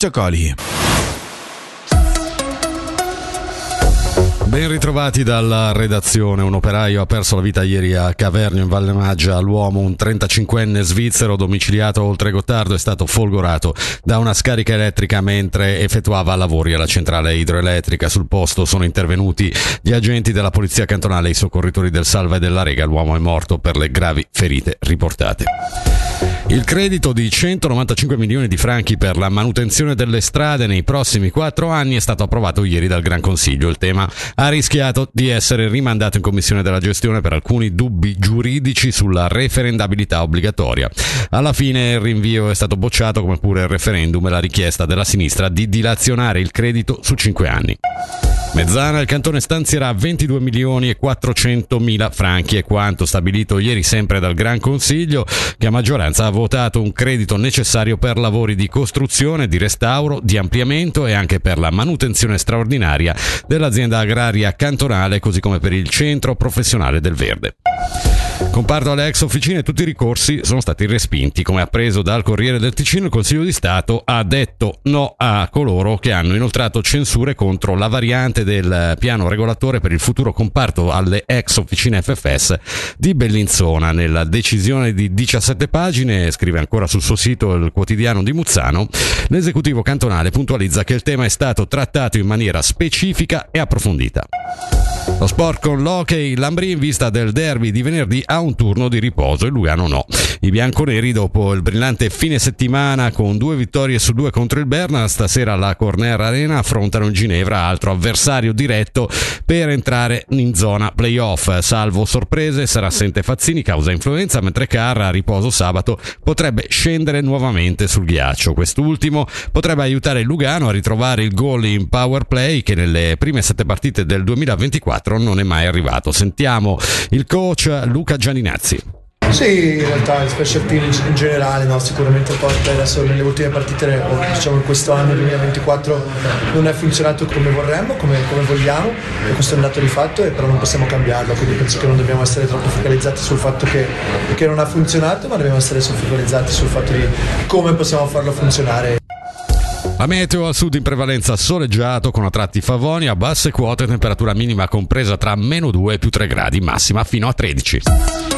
Ciocoli. Ben ritrovati dalla redazione. Un operaio ha perso la vita ieri a Cavernio in Valle Maggia. L'uomo, un 35enne svizzero domiciliato oltre Gottardo, è stato folgorato da una scarica elettrica mentre effettuava lavori alla centrale idroelettrica. Sul posto sono intervenuti gli agenti della polizia cantonale e i soccorritori del Salva e della Rega. L'uomo è morto per le gravi ferite riportate. Il credito di 195 milioni di franchi per la manutenzione delle strade nei prossimi quattro anni è stato approvato ieri dal Gran Consiglio. Il tema ha rischiato di essere rimandato in Commissione della gestione per alcuni dubbi giuridici sulla referendabilità obbligatoria. Alla fine il rinvio è stato bocciato come pure il referendum e la richiesta della sinistra di dilazionare il credito su cinque anni. Mezzana, il cantone stanzierà 22 milioni e 400 mila franchi, è quanto stabilito ieri sempre dal Gran Consiglio, che a maggioranza ha votato un credito necessario per lavori di costruzione, di restauro, di ampliamento e anche per la manutenzione straordinaria dell'azienda agraria cantonale, così come per il centro professionale del verde. Comparto alle ex officine, tutti i ricorsi sono stati respinti. Come appreso dal Corriere del Ticino, il Consiglio di Stato ha detto no a coloro che hanno inoltrato censure contro la variante del piano regolatore per il futuro comparto alle ex officine FFS di Bellinzona. Nella decisione di 17 pagine, scrive ancora sul suo sito il quotidiano di Muzzano, l'esecutivo cantonale puntualizza che il tema è stato trattato in maniera specifica e approfondita. Lo sport con l'hockey, Lambri in vista del derby di venerdì ha un turno di riposo e Lugano no. I bianconeri dopo il brillante fine settimana con due vittorie su due contro il Berna, stasera alla Corner Arena affrontano il Ginevra, altro avversario diretto per entrare in zona playoff. Salvo sorprese sarà assente Fazzini causa influenza, mentre Carra a riposo sabato potrebbe scendere nuovamente sul ghiaccio. Quest'ultimo potrebbe aiutare Lugano a ritrovare il gol in power play che nelle prime sette partite del 2024 non è mai arrivato. Sentiamo il coach Luca Gianinazzi. Sì, in realtà il special team in generale, no, sicuramente il Porto adesso nelle ultime partite, diciamo in questo anno 2024, non è funzionato come vorremmo, come, come, vogliamo, e questo è un dato di fatto, e però non possiamo cambiarlo, quindi penso che non dobbiamo essere troppo focalizzati sul fatto che, che non ha funzionato, ma dobbiamo essere focalizzati sul fatto di come possiamo farlo funzionare. La meteo al sud in prevalenza soleggiato con a tratti favoni, a basse quote temperatura minima compresa tra meno 2 e più 3 gradi, massima fino a 13.